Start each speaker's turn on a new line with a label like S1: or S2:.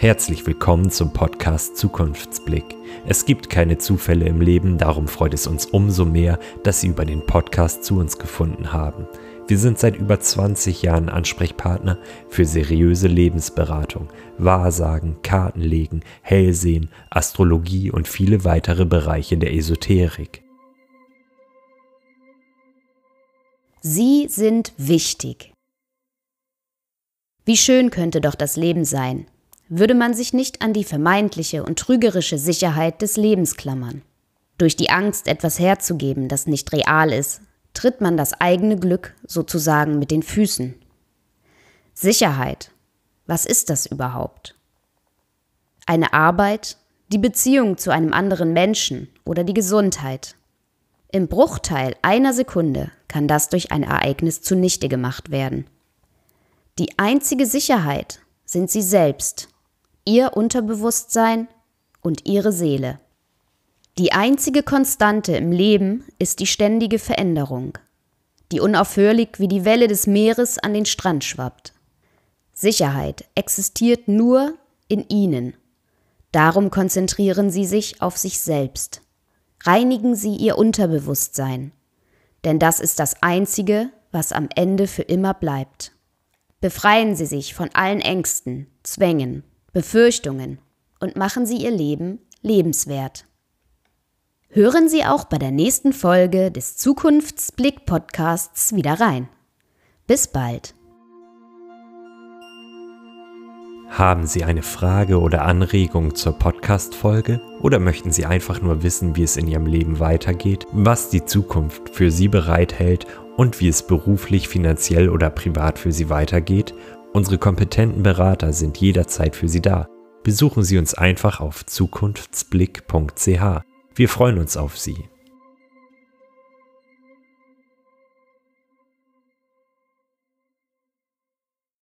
S1: Herzlich willkommen zum Podcast Zukunftsblick. Es gibt keine Zufälle im Leben, darum freut es uns umso mehr, dass Sie über den Podcast zu uns gefunden haben. Wir sind seit über 20 Jahren Ansprechpartner für seriöse Lebensberatung, Wahrsagen, Kartenlegen, Hellsehen, Astrologie und viele weitere Bereiche der Esoterik.
S2: Sie sind wichtig. Wie schön könnte doch das Leben sein, würde man sich nicht an die vermeintliche und trügerische Sicherheit des Lebens klammern. Durch die Angst, etwas herzugeben, das nicht real ist, tritt man das eigene Glück sozusagen mit den Füßen. Sicherheit. Was ist das überhaupt? Eine Arbeit, die Beziehung zu einem anderen Menschen oder die Gesundheit. Im Bruchteil einer Sekunde kann das durch ein Ereignis zunichte gemacht werden. Die einzige Sicherheit sind sie selbst ihr Unterbewusstsein und ihre Seele. Die einzige Konstante im Leben ist die ständige Veränderung, die unaufhörlich wie die Welle des Meeres an den Strand schwappt. Sicherheit existiert nur in ihnen. Darum konzentrieren sie sich auf sich selbst. Reinigen sie ihr Unterbewusstsein, denn das ist das Einzige, was am Ende für immer bleibt. Befreien Sie sich von allen Ängsten, Zwängen, Befürchtungen und machen Sie Ihr Leben lebenswert. Hören Sie auch bei der nächsten Folge des Zukunftsblick Podcasts wieder rein. Bis bald.
S1: Haben Sie eine Frage oder Anregung zur Podcast-Folge? Oder möchten Sie einfach nur wissen, wie es in Ihrem Leben weitergeht, was die Zukunft für Sie bereithält und wie es beruflich, finanziell oder privat für Sie weitergeht? Unsere kompetenten Berater sind jederzeit für Sie da. Besuchen Sie uns einfach auf zukunftsblick.ch. Wir freuen uns auf Sie.